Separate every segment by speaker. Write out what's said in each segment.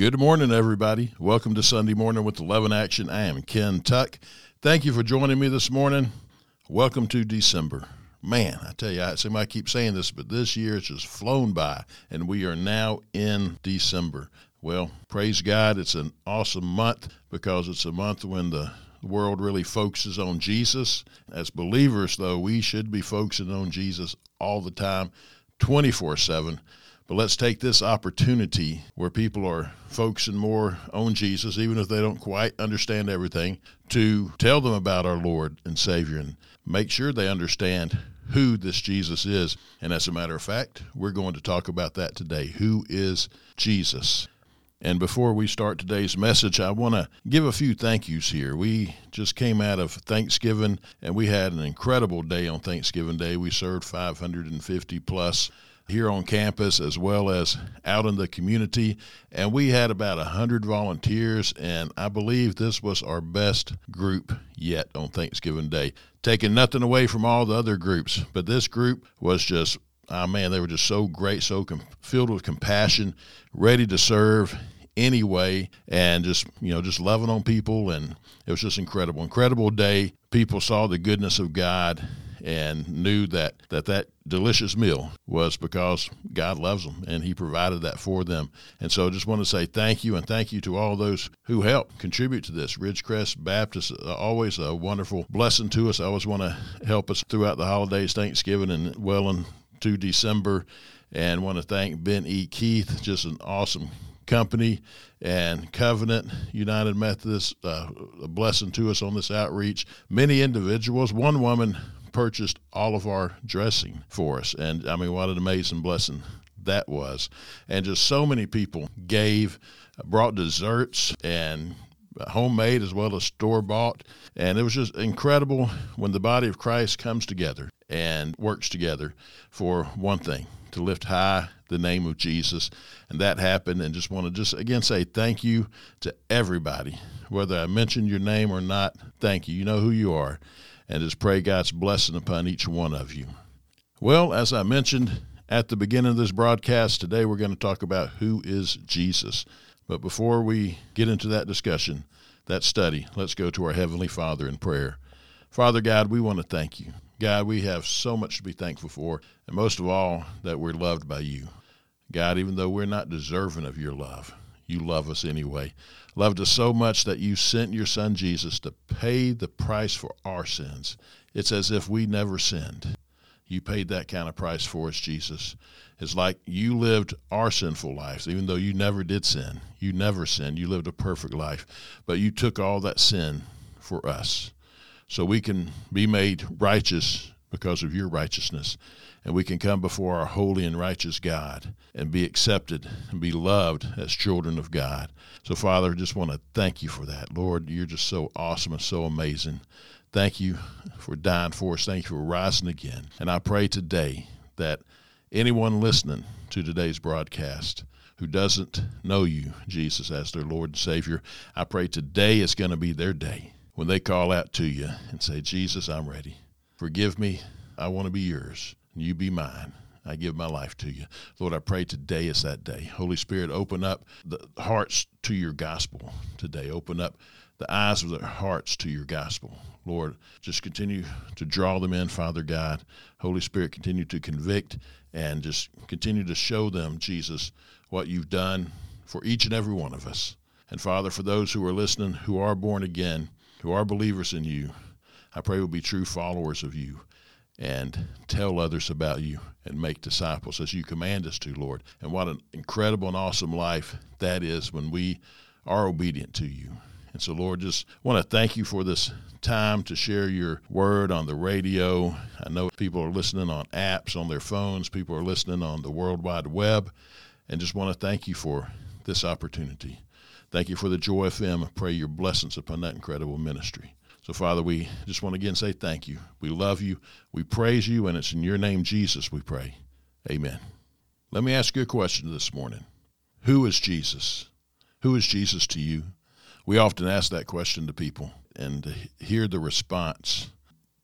Speaker 1: Good morning, everybody. Welcome to Sunday Morning with Love in Action. I am Ken Tuck. Thank you for joining me this morning. Welcome to December. Man, I tell you, I, somebody keeps saying this, but this year it's just flown by, and we are now in December. Well, praise God, it's an awesome month because it's a month when the world really focuses on Jesus. As believers, though, we should be focusing on Jesus all the time, 24 7 but let's take this opportunity where people are focusing more on Jesus, even if they don't quite understand everything, to tell them about our Lord and Savior and make sure they understand who this Jesus is. And as a matter of fact, we're going to talk about that today. Who is Jesus? And before we start today's message, I want to give a few thank yous here. We just came out of Thanksgiving and we had an incredible day on Thanksgiving Day. We served 550 plus here on campus as well as out in the community. And we had about 100 volunteers, and I believe this was our best group yet on Thanksgiving Day. Taking nothing away from all the other groups, but this group was just oh man, they were just so great, so com- filled with compassion, ready to serve anyway, and just you know just loving on people, and it was just incredible, incredible day. People saw the goodness of God and knew that that, that delicious meal was because God loves them and He provided that for them. And so I just want to say thank you and thank you to all those who help contribute to this. Ridgecrest Baptist, uh, always a wonderful blessing to us. I always want to help us throughout the holidays, Thanksgiving, and well into December. And want to thank Ben E. Keith, just an awesome company and Covenant United Methodist, uh, a blessing to us on this outreach. Many individuals, one woman purchased all of our dressing for us. And I mean, what an amazing blessing that was. And just so many people gave, brought desserts and homemade as well as store bought. And it was just incredible when the body of Christ comes together and works together for one thing to lift high the name of Jesus. And that happened. And just want to just again say thank you to everybody. Whether I mentioned your name or not, thank you. You know who you are and just pray God's blessing upon each one of you. Well, as I mentioned at the beginning of this broadcast, today we're going to talk about who is Jesus. But before we get into that discussion, that study, let's go to our Heavenly Father in prayer. Father God, we want to thank you. God, we have so much to be thankful for, and most of all, that we're loved by you. God, even though we're not deserving of your love, you love us anyway loved us so much that you sent your son Jesus to pay the price for our sins. It's as if we never sinned. You paid that kind of price for us, Jesus. It's like you lived our sinful lives, even though you never did sin. You never sinned. You lived a perfect life. But you took all that sin for us. So we can be made righteous because of your righteousness and we can come before our holy and righteous God and be accepted and be loved as children of God. So, Father, I just want to thank you for that. Lord, you're just so awesome and so amazing. Thank you for dying for us. Thank you for rising again. And I pray today that anyone listening to today's broadcast who doesn't know you, Jesus, as their Lord and Savior, I pray today is going to be their day when they call out to you and say, Jesus, I'm ready. Forgive me. I want to be yours you be mine. I give my life to you. Lord, I pray today is that day. Holy Spirit, open up the hearts to your gospel today. Open up the eyes of their hearts to your gospel. Lord, just continue to draw them in, Father God. Holy Spirit, continue to convict and just continue to show them, Jesus, what you've done for each and every one of us. And Father, for those who are listening, who are born again, who are believers in you, I pray will be true followers of you and tell others about you and make disciples as you command us to, Lord. And what an incredible and awesome life that is when we are obedient to you. And so, Lord, just want to thank you for this time to share your word on the radio. I know people are listening on apps on their phones, people are listening on the World Wide Web, and just want to thank you for this opportunity. Thank you for the Joy FM. I pray your blessings upon that incredible ministry. So, Father, we just want to again say thank you. We love you. We praise you, and it's in your name, Jesus, we pray. Amen. Let me ask you a question this morning Who is Jesus? Who is Jesus to you? We often ask that question to people and to hear the response.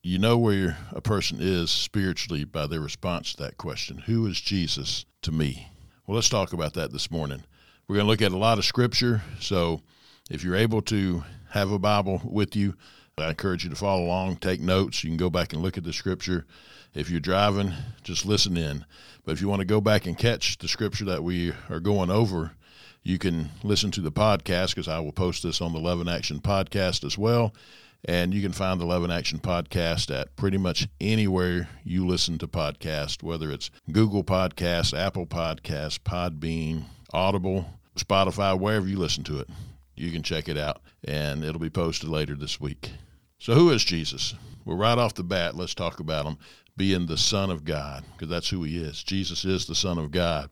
Speaker 1: You know where a person is spiritually by their response to that question Who is Jesus to me? Well, let's talk about that this morning. We're going to look at a lot of scripture. So if you're able to have a Bible with you, I encourage you to follow along, take notes. You can go back and look at the scripture. If you're driving, just listen in. But if you want to go back and catch the scripture that we are going over, you can listen to the podcast because I will post this on the Love in Action podcast as well. And you can find the Love in Action podcast at pretty much anywhere you listen to podcasts, whether it's Google Podcasts, Apple Podcasts, Podbean, Audible, Spotify, wherever you listen to it. You can check it out, and it'll be posted later this week. So, who is Jesus? Well, right off the bat, let's talk about him being the Son of God, because that's who he is. Jesus is the Son of God.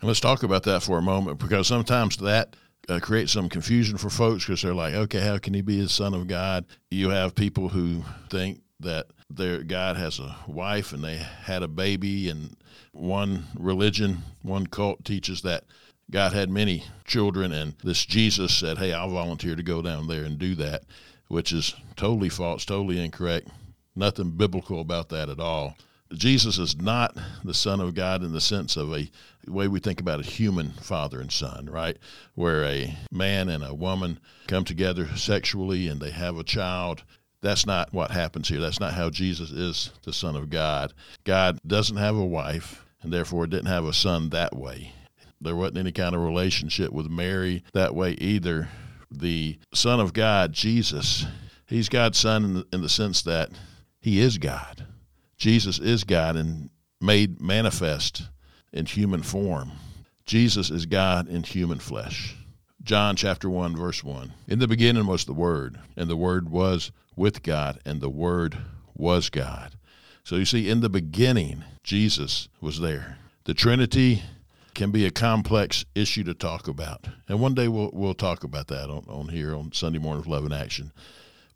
Speaker 1: And let's talk about that for a moment, because sometimes that uh, creates some confusion for folks because they're like, okay, how can he be the Son of God? You have people who think that their God has a wife and they had a baby, and one religion, one cult teaches that God had many children, and this Jesus said, hey, I'll volunteer to go down there and do that which is totally false, totally incorrect. Nothing biblical about that at all. Jesus is not the Son of God in the sense of a way we think about a human father and son, right? Where a man and a woman come together sexually and they have a child. That's not what happens here. That's not how Jesus is the Son of God. God doesn't have a wife and therefore didn't have a son that way. There wasn't any kind of relationship with Mary that way either the Son of God, Jesus, he's God's Son in the, in the sense that he is God. Jesus is God and made manifest in human form. Jesus is God in human flesh. John chapter 1, verse 1. In the beginning was the Word, and the Word was with God, and the Word was God. So you see, in the beginning, Jesus was there. The Trinity can be a complex issue to talk about. And one day we'll, we'll talk about that on, on here on Sunday Morning of Love in Action.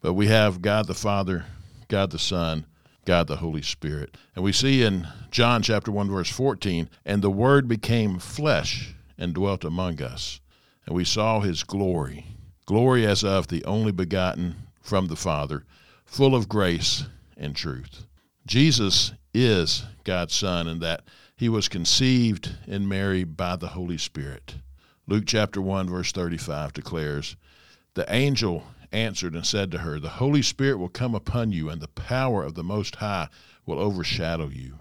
Speaker 1: But we have God the Father, God the Son, God the Holy Spirit. And we see in John chapter 1, verse 14, and the Word became flesh and dwelt among us. And we saw his glory, glory as of the only begotten from the Father, full of grace and truth. Jesus is God's Son, and that he was conceived in Mary by the Holy Spirit. Luke chapter 1, verse 35 declares, The angel answered and said to her, The Holy Spirit will come upon you, and the power of the Most High will overshadow you.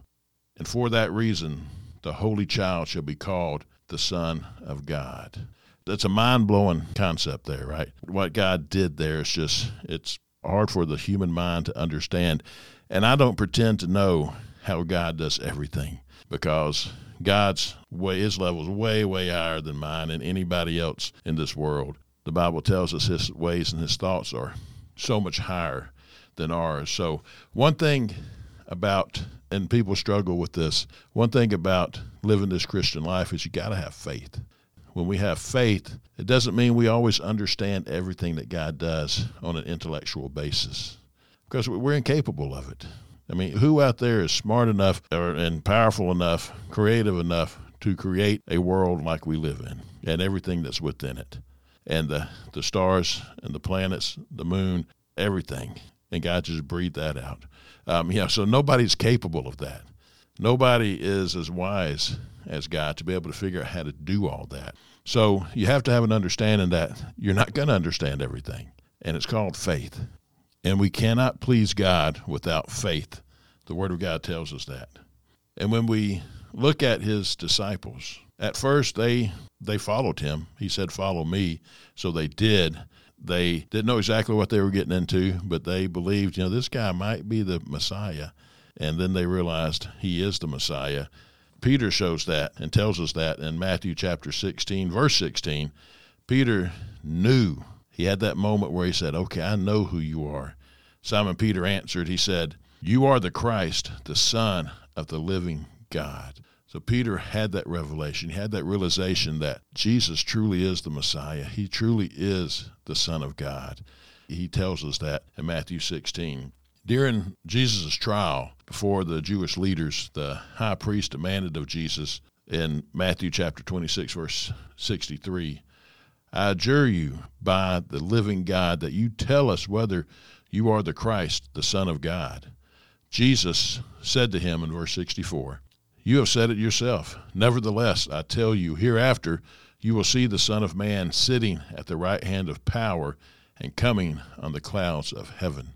Speaker 1: And for that reason, the Holy Child shall be called the Son of God. That's a mind blowing concept there, right? What God did there is just, it's hard for the human mind to understand. And I don't pretend to know how God does everything because God's way, his level is way, way higher than mine and anybody else in this world. The Bible tells us his ways and his thoughts are so much higher than ours. So, one thing about, and people struggle with this, one thing about living this Christian life is you got to have faith. When we have faith, it doesn't mean we always understand everything that God does on an intellectual basis because we're incapable of it. I mean, who out there is smart enough or, and powerful enough, creative enough to create a world like we live in and everything that's within it? And the, the stars and the planets, the moon, everything. And God just breathed that out. Um, yeah, so nobody's capable of that. Nobody is as wise as God to be able to figure out how to do all that. So you have to have an understanding that you're not going to understand everything. And it's called faith. And we cannot please God without faith. The Word of God tells us that. And when we look at his disciples, at first they they followed him. He said, "Follow me." So they did. They didn't know exactly what they were getting into, but they believed, you know, this guy might be the Messiah. And then they realized he is the Messiah. Peter shows that and tells us that in Matthew chapter 16, verse 16. Peter knew. He had that moment where he said, Okay, I know who you are. Simon Peter answered, He said, You are the Christ, the Son of the living God. So Peter had that revelation. He had that realization that Jesus truly is the Messiah. He truly is the Son of God. He tells us that in Matthew 16. During Jesus' trial before the Jewish leaders, the high priest demanded of Jesus in Matthew chapter 26, verse 63 I adjure you by the living God that you tell us whether you are the Christ, the Son of God. Jesus said to him in verse 64, You have said it yourself. Nevertheless, I tell you, hereafter you will see the Son of Man sitting at the right hand of power and coming on the clouds of heaven.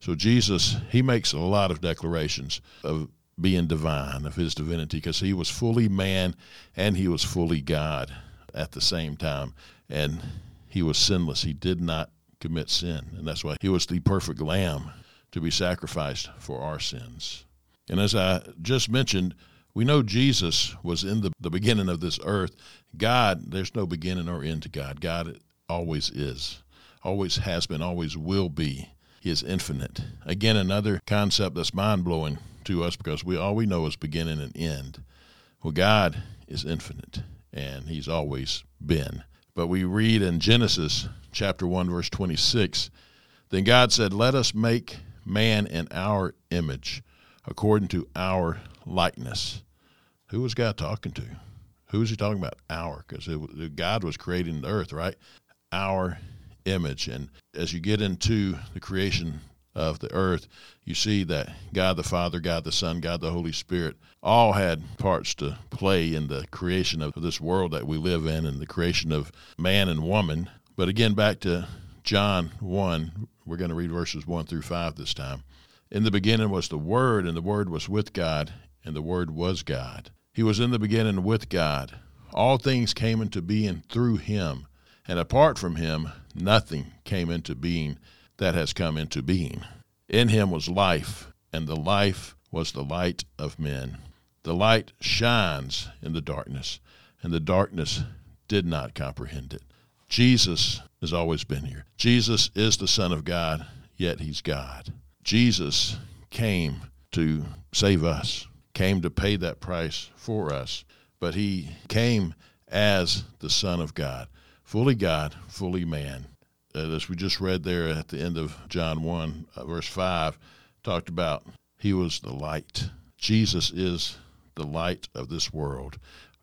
Speaker 1: So Jesus, he makes a lot of declarations of being divine, of his divinity, because he was fully man and he was fully God at the same time. And he was sinless. He did not commit sin. And that's why he was the perfect lamb to be sacrificed for our sins. And as I just mentioned, we know Jesus was in the, the beginning of this earth. God, there's no beginning or end to God. God always is, always has been, always will be. He is infinite. Again, another concept that's mind blowing to us because we all we know is beginning and end. Well, God is infinite, and He's always been. But we read in Genesis chapter 1, verse 26 Then God said, Let us make man in our image, according to our likeness. Who was God talking to? Who was he talking about? Our, because God was creating the earth, right? Our image. And as you get into the creation of the earth, you see that God the Father, God the Son, God the Holy Spirit all had parts to play in the creation of this world that we live in and the creation of man and woman. But again, back to John 1, we're going to read verses 1 through 5 this time. In the beginning was the Word, and the Word was with God, and the Word was God. He was in the beginning with God. All things came into being through him, and apart from him, nothing came into being that has come into being. In him was life, and the life was the light of men. The light shines in the darkness, and the darkness did not comprehend it. Jesus has always been here. Jesus is the Son of God, yet he's God. Jesus came to save us, came to pay that price for us, but he came as the Son of God, fully God, fully man. Uh, as we just read there at the end of John 1, uh, verse 5, talked about he was the light. Jesus is the light of this world.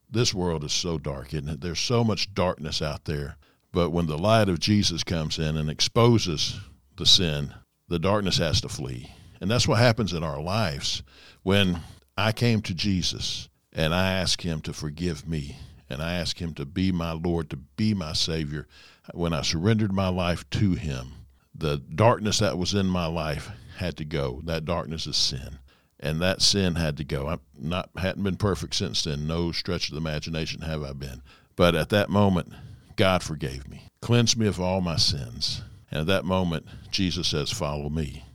Speaker 1: This world is so dark, isn't it? There's so much darkness out there. But when the light of Jesus comes in and exposes the sin, the darkness has to flee. And that's what happens in our lives. When I came to Jesus and I asked him to forgive me and I asked him to be my Lord, to be my Savior, when I surrendered my life to him, the darkness that was in my life had to go. That darkness is sin. And that sin had to go. I not hadn't been perfect since then. No stretch of the imagination have I been. But at that moment, God forgave me, cleansed me of all my sins. And at that moment, Jesus says, Follow me.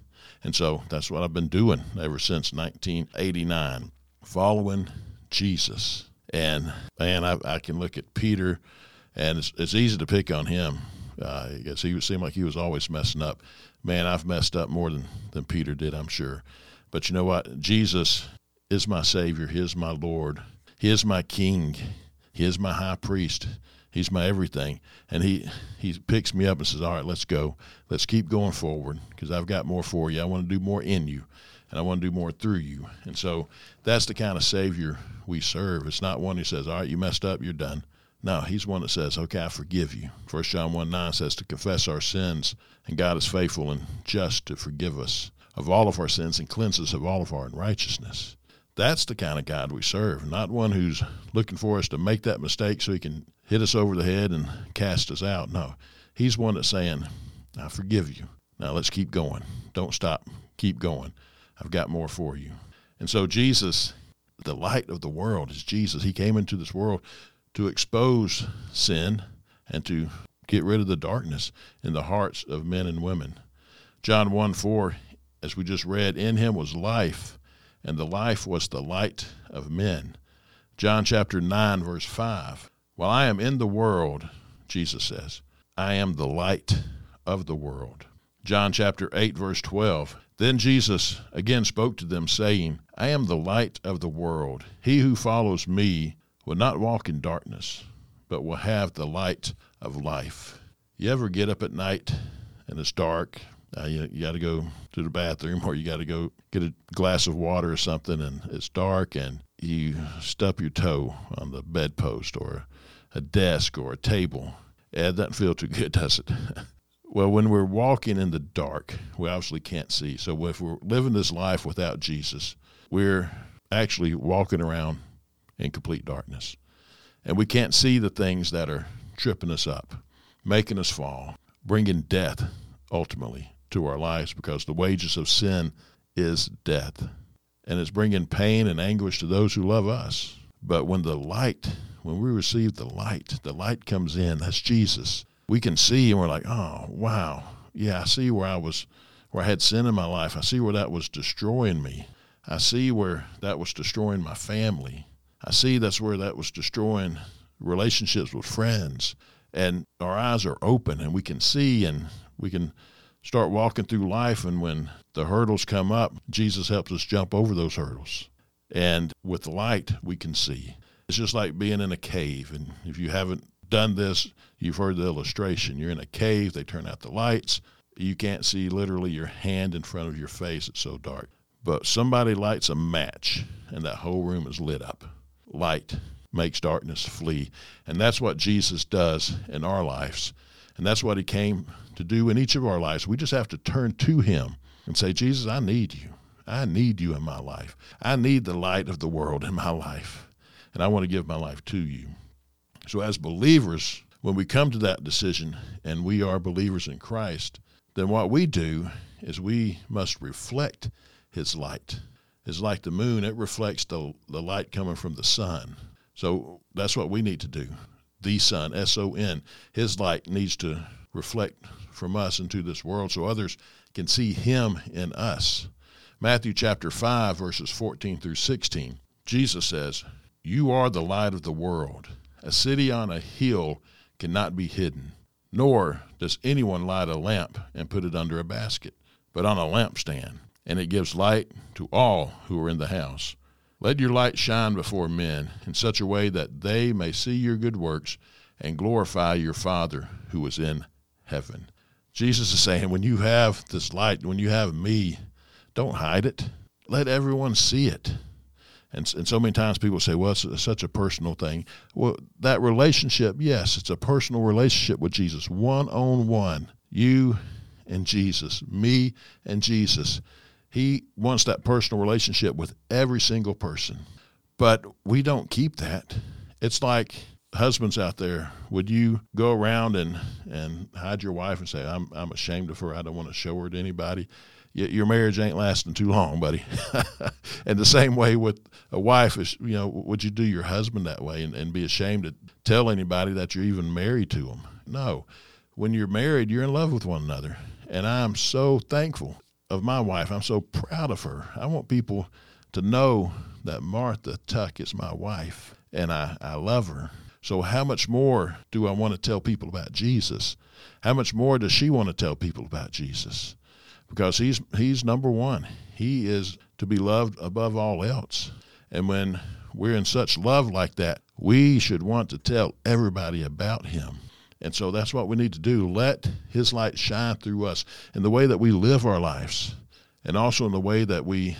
Speaker 1: And so that's what I've been doing ever since 1989, following Jesus. And man, I, I can look at Peter, and it's, it's easy to pick on him. Uh, because he seemed like he was always messing up. Man, I've messed up more than, than Peter did, I'm sure. But you know what? Jesus is my Savior. He is my Lord. He is my King. He is my High Priest. He's my everything. And he, he picks me up and says, All right, let's go. Let's keep going forward because I've got more for you. I want to do more in you and I want to do more through you. And so that's the kind of Savior we serve. It's not one who says, All right, you messed up, you're done. No, he's one that says, Okay, I forgive you. First John 1 9 says to confess our sins, and God is faithful and just to forgive us of all of our sins and cleanse us of all of our unrighteousness. That's the kind of God we serve, not one who's looking for us to make that mistake so he can hit us over the head and cast us out. No, he's one that's saying, I forgive you. Now let's keep going. Don't stop. Keep going. I've got more for you. And so Jesus, the light of the world, is Jesus. He came into this world to expose sin and to get rid of the darkness in the hearts of men and women. John 1 4, as we just read, in him was life and the life was the light of men. John chapter 9, verse 5. While I am in the world, Jesus says, I am the light of the world. John chapter 8, verse 12. Then Jesus again spoke to them, saying, I am the light of the world. He who follows me will not walk in darkness, but will have the light of life. You ever get up at night and it's dark uh, you, you got to go to the bathroom or you got to go get a glass of water or something and it's dark and you stub your toe on the bedpost or a desk or a table. Yeah, it doesn't feel too good, does it? well, when we're walking in the dark, we obviously can't see. So if we're living this life without Jesus, we're actually walking around in complete darkness. And we can't see the things that are tripping us up, making us fall, bringing death ultimately to our lives because the wages of sin is death. And it's bringing pain and anguish to those who love us. But when the light, when we receive the light, the light comes in, that's Jesus. We can see and we're like, oh, wow. Yeah, I see where I was, where I had sin in my life. I see where that was destroying me. I see where that was destroying my family. I see that's where that was destroying relationships with friends. And our eyes are open and we can see and we can start walking through life. And when the hurdles come up, Jesus helps us jump over those hurdles. And with light, we can see. It's just like being in a cave. And if you haven't done this, you've heard the illustration. You're in a cave, they turn out the lights. You can't see literally your hand in front of your face, it's so dark. But somebody lights a match, and that whole room is lit up. Light makes darkness flee. And that's what Jesus does in our lives. And that's what he came to do in each of our lives. We just have to turn to him and say, Jesus, I need you. I need you in my life. I need the light of the world in my life. And I want to give my life to you. So, as believers, when we come to that decision and we are believers in Christ, then what we do is we must reflect his light. It's like the moon, it reflects the, the light coming from the sun. So that's what we need to do. The sun, S O N, his light needs to reflect from us into this world so others can see him in us. Matthew chapter 5, verses 14 through 16. Jesus says, You are the light of the world. A city on a hill cannot be hidden, nor does anyone light a lamp and put it under a basket, but on a lampstand, and it gives light to all who are in the house. Let your light shine before men in such a way that they may see your good works and glorify your Father who is in heaven. Jesus is saying, when you have this light, when you have me, don't hide it. Let everyone see it. And, and so many times people say, well, it's, it's such a personal thing. Well, that relationship, yes, it's a personal relationship with Jesus, one on one. You and Jesus, me and Jesus. He wants that personal relationship with every single person. But we don't keep that. It's like husbands out there, would you go around and, and hide your wife and say, I'm, I'm ashamed of her. I don't want to show her to anybody? Your marriage ain't lasting too long, buddy. and the same way with a wife is, you know, would you do your husband that way and, and be ashamed to tell anybody that you're even married to him? No. When you're married, you're in love with one another. And I'm so thankful of my wife. I'm so proud of her. I want people to know that Martha Tuck is my wife and I, I love her so, how much more do I want to tell people about Jesus? How much more does she want to tell people about Jesus? Because he's he's number one. He is to be loved above all else. And when we're in such love like that, we should want to tell everybody about him. And so that's what we need to do. Let his light shine through us in the way that we live our lives and also in the way that we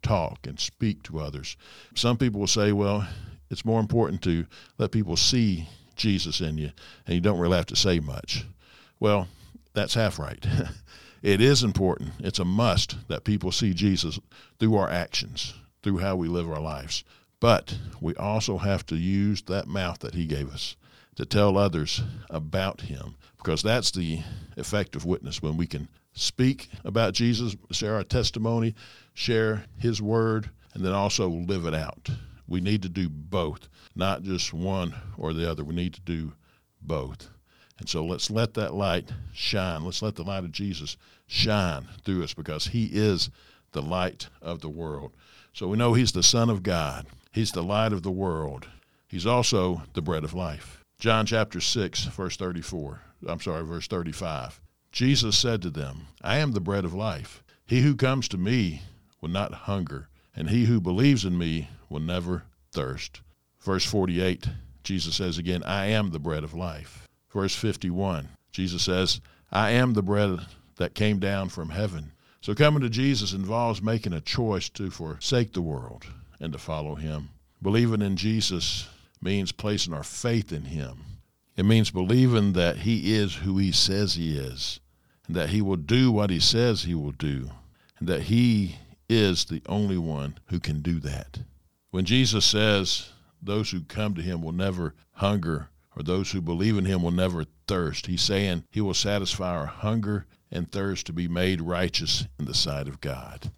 Speaker 1: talk and speak to others. Some people will say, well, it's more important to let people see Jesus in you, and you don't really have to say much. Well, that's half right. it is important. It's a must that people see Jesus through our actions, through how we live our lives. But we also have to use that mouth that He gave us to tell others about Him, because that's the effective witness when we can speak about Jesus, share our testimony, share His word, and then also live it out. We need to do both, not just one or the other. We need to do both. And so let's let that light shine. Let's let the light of Jesus shine through us because he is the light of the world. So we know he's the Son of God, he's the light of the world. He's also the bread of life. John chapter 6, verse 34. I'm sorry, verse 35. Jesus said to them, I am the bread of life. He who comes to me will not hunger, and he who believes in me will never thirst. Verse 48, Jesus says again, I am the bread of life. Verse 51, Jesus says, I am the bread that came down from heaven. So coming to Jesus involves making a choice to forsake the world and to follow him. Believing in Jesus means placing our faith in him. It means believing that he is who he says he is, and that he will do what he says he will do, and that he is the only one who can do that. When Jesus says those who come to him will never hunger, or those who believe in him will never thirst. He's saying he will satisfy our hunger and thirst to be made righteous in the sight of God.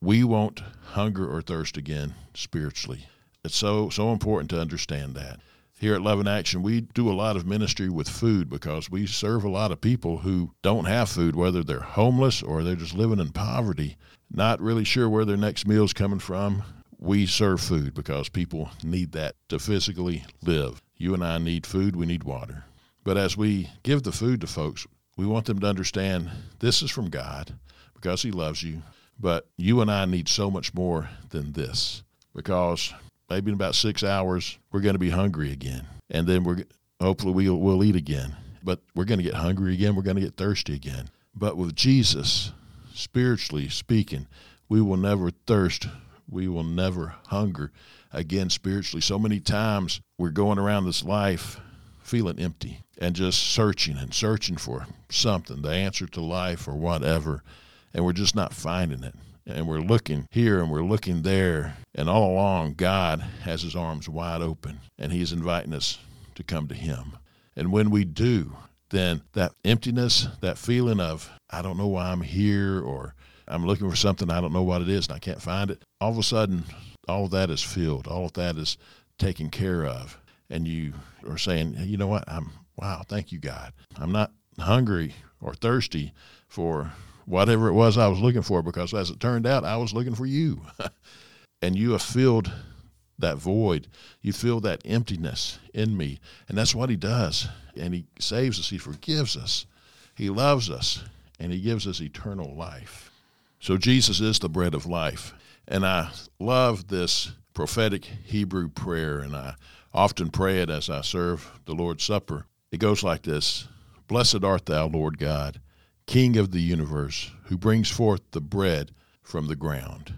Speaker 1: We won't hunger or thirst again spiritually. It's so so important to understand that. Here at Love in Action, we do a lot of ministry with food because we serve a lot of people who don't have food, whether they're homeless or they're just living in poverty, not really sure where their next meal's coming from. We serve food because people need that to physically live. You and I need food, we need water. But as we give the food to folks, we want them to understand this is from God because He loves you. But you and I need so much more than this because maybe in about six hours, we're going to be hungry again. And then we're hopefully we'll, we'll eat again. But we're going to get hungry again. We're going to get thirsty again. But with Jesus, spiritually speaking, we will never thirst. We will never hunger again spiritually. So many times we're going around this life feeling empty and just searching and searching for something, the answer to life or whatever, and we're just not finding it and we're looking here and we're looking there. And all along, God has his arms wide open and he's inviting us to come to him. And when we do, then that emptiness, that feeling of, I don't know why I'm here or I'm looking for something, I don't know what it is and I can't find it, all of a sudden, all of that is filled. All of that is taken care of. And you are saying, you know what? I'm, wow, thank you, God. I'm not hungry or thirsty for whatever it was I was looking for, because as it turned out, I was looking for you. and you have filled that void. You fill that emptiness in me. And that's what He does. And He saves us, He forgives us, He loves us, and He gives us eternal life. So Jesus is the bread of life. And I love this prophetic Hebrew prayer, and I often pray it as I serve the Lord's Supper. It goes like this Blessed art thou, Lord God King of the universe, who brings forth the bread from the ground.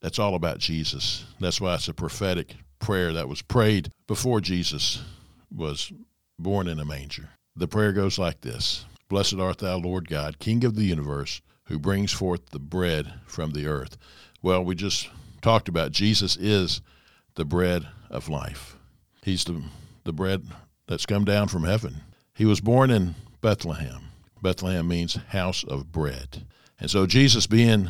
Speaker 1: That's all about Jesus. That's why it's a prophetic prayer that was prayed before Jesus was born in a manger. The prayer goes like this Blessed art thou, Lord God, King of the universe, who brings forth the bread from the earth. Well, we just talked about Jesus is the bread of life. He's the, the bread that's come down from heaven. He was born in Bethlehem. Bethlehem means house of bread. And so, Jesus being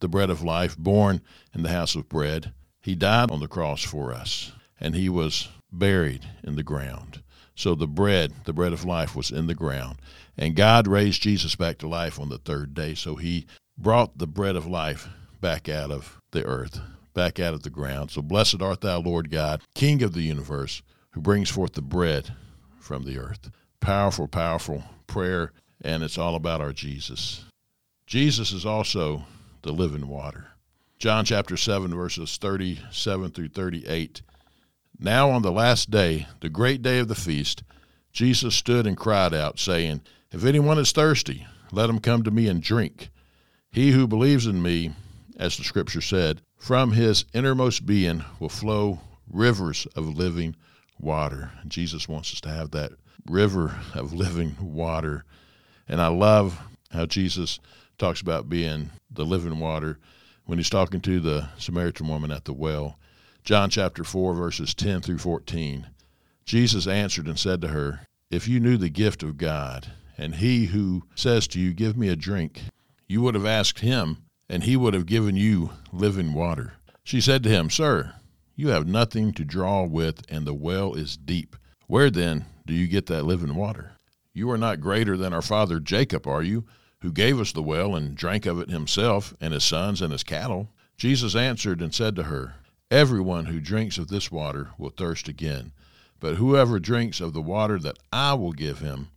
Speaker 1: the bread of life, born in the house of bread, he died on the cross for us, and he was buried in the ground. So, the bread, the bread of life, was in the ground. And God raised Jesus back to life on the third day. So, he brought the bread of life back out of the earth, back out of the ground. So, blessed art thou, Lord God, King of the universe, who brings forth the bread from the earth. Powerful, powerful prayer and it's all about our Jesus. Jesus is also the living water. John chapter 7, verses 37 through 38. Now on the last day, the great day of the feast, Jesus stood and cried out, saying, If anyone is thirsty, let him come to me and drink. He who believes in me, as the scripture said, from his innermost being will flow rivers of living water. Jesus wants us to have that river of living water and I love how Jesus talks about being the living water when he's talking to the Samaritan woman at the well. John chapter 4, verses 10 through 14. Jesus answered and said to her, If you knew the gift of God, and he who says to you, Give me a drink, you would have asked him, and he would have given you living water. She said to him, Sir, you have nothing to draw with, and the well is deep. Where then do you get that living water? You are not greater than our father Jacob, are you, who gave us the well and drank of it himself, and his sons and his cattle? Jesus answered and said to her, Everyone who drinks of this water will thirst again, but whoever drinks of the water that I will give him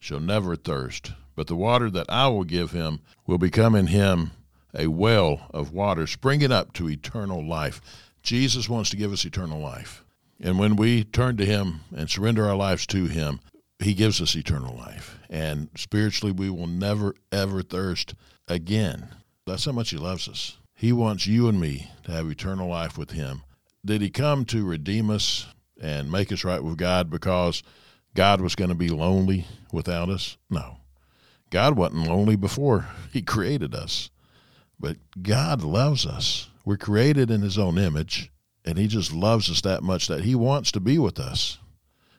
Speaker 1: shall never thirst. But the water that I will give him will become in him a well of water springing up to eternal life. Jesus wants to give us eternal life. And when we turn to him and surrender our lives to him, he gives us eternal life. And spiritually, we will never, ever thirst again. That's how much He loves us. He wants you and me to have eternal life with Him. Did He come to redeem us and make us right with God because God was going to be lonely without us? No. God wasn't lonely before He created us. But God loves us. We're created in His own image, And he just loves us that much that he wants to be with us.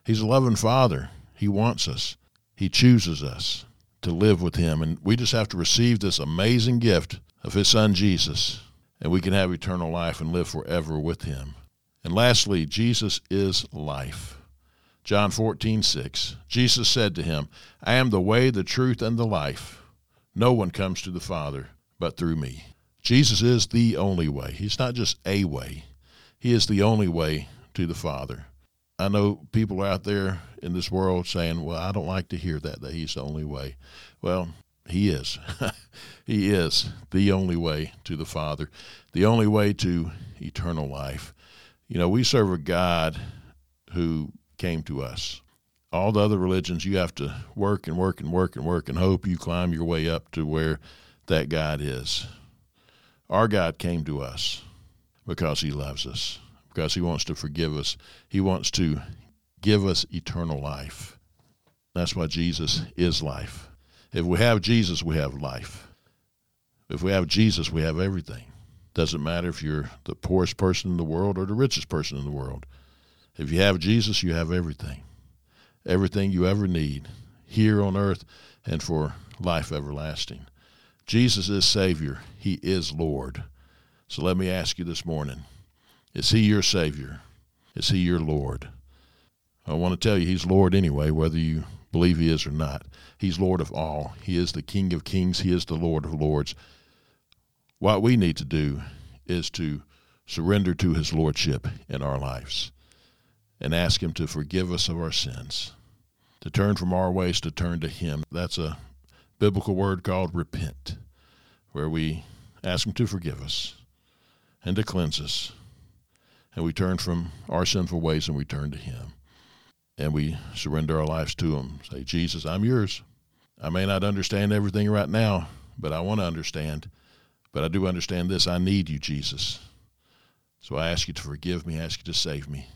Speaker 1: He's a loving father. He wants us. He chooses us to live with him. And we just have to receive this amazing gift of his son Jesus, and we can have eternal life and live forever with him. And lastly, Jesus is life. John 14, 6. Jesus said to him, I am the way, the truth, and the life. No one comes to the Father but through me. Jesus is the only way. He's not just a way, He is the only way to the Father. I know people out there in this world saying, Well, I don't like to hear that, that He's the only way. Well, He is. he is the only way to the Father, the only way to eternal life. You know, we serve a God who came to us. All the other religions, you have to work and work and work and work and hope you climb your way up to where that God is. Our God came to us because He loves us because he wants to forgive us. He wants to give us eternal life. That's why Jesus is life. If we have Jesus, we have life. If we have Jesus, we have everything. Doesn't matter if you're the poorest person in the world or the richest person in the world. If you have Jesus, you have everything. Everything you ever need here on earth and for life everlasting. Jesus is Savior. He is Lord. So let me ask you this morning is he your Savior? Is he your Lord? I want to tell you, he's Lord anyway, whether you believe he is or not. He's Lord of all. He is the King of kings. He is the Lord of lords. What we need to do is to surrender to his lordship in our lives and ask him to forgive us of our sins, to turn from our ways, to turn to him. That's a biblical word called repent, where we ask him to forgive us and to cleanse us and we turn from our sinful ways and we turn to Him. And we surrender our lives to Him. Say, Jesus, I'm yours. I may not understand everything right now, but I want to understand. But I do understand this. I need you, Jesus. So I ask you to forgive me, I ask you to save me.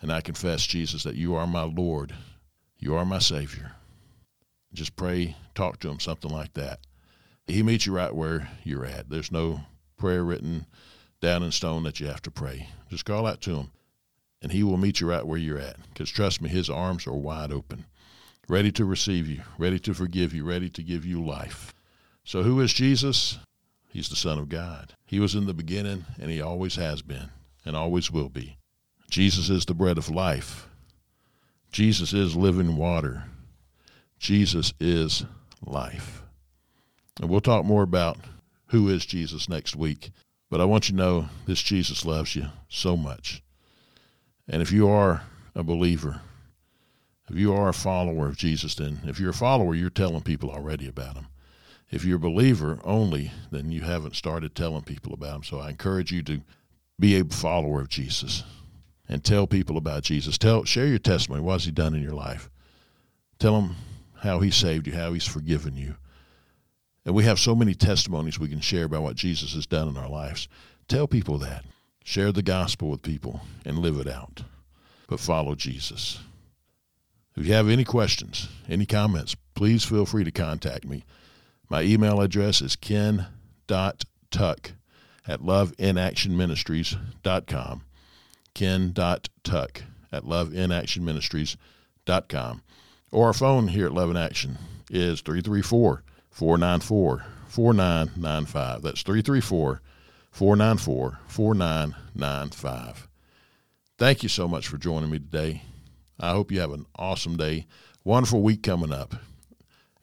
Speaker 1: And I confess, Jesus, that you are my Lord. You are my Savior. Just pray, talk to him, something like that. He meets you right where you're at. There's no prayer written down in stone that you have to pray. Just call out to him, and he will meet you right where you're at. Because trust me, his arms are wide open, ready to receive you, ready to forgive you, ready to give you life. So, who is Jesus? He's the Son of God. He was in the beginning, and he always has been, and always will be. Jesus is the bread of life. Jesus is living water. Jesus is life. And we'll talk more about who is Jesus next week. But I want you to know this Jesus loves you so much. And if you are a believer, if you are a follower of Jesus, then if you're a follower, you're telling people already about him. If you're a believer only, then you haven't started telling people about him. So I encourage you to be a follower of Jesus and tell people about Jesus. Tell, share your testimony. What has he done in your life? Tell them how he saved you, how he's forgiven you. And we have so many testimonies we can share about what Jesus has done in our lives. Tell people that. Share the gospel with people and live it out. But follow Jesus. If you have any questions, any comments, please feel free to contact me. My email address is ken.tuck at loveinactionministries.com. Ken.tuck at loveinactionministries.com. Or our phone here at Love in Action is 334 494 4995. That's 334 494 4995. Thank you so much for joining me today. I hope you have an awesome day, wonderful week coming up.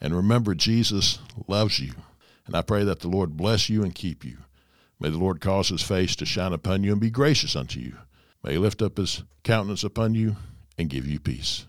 Speaker 1: And remember, Jesus loves you. And I pray that the Lord bless you and keep you. May the Lord cause his face to shine upon you and be gracious unto you. May he lift up his countenance upon you and give you peace.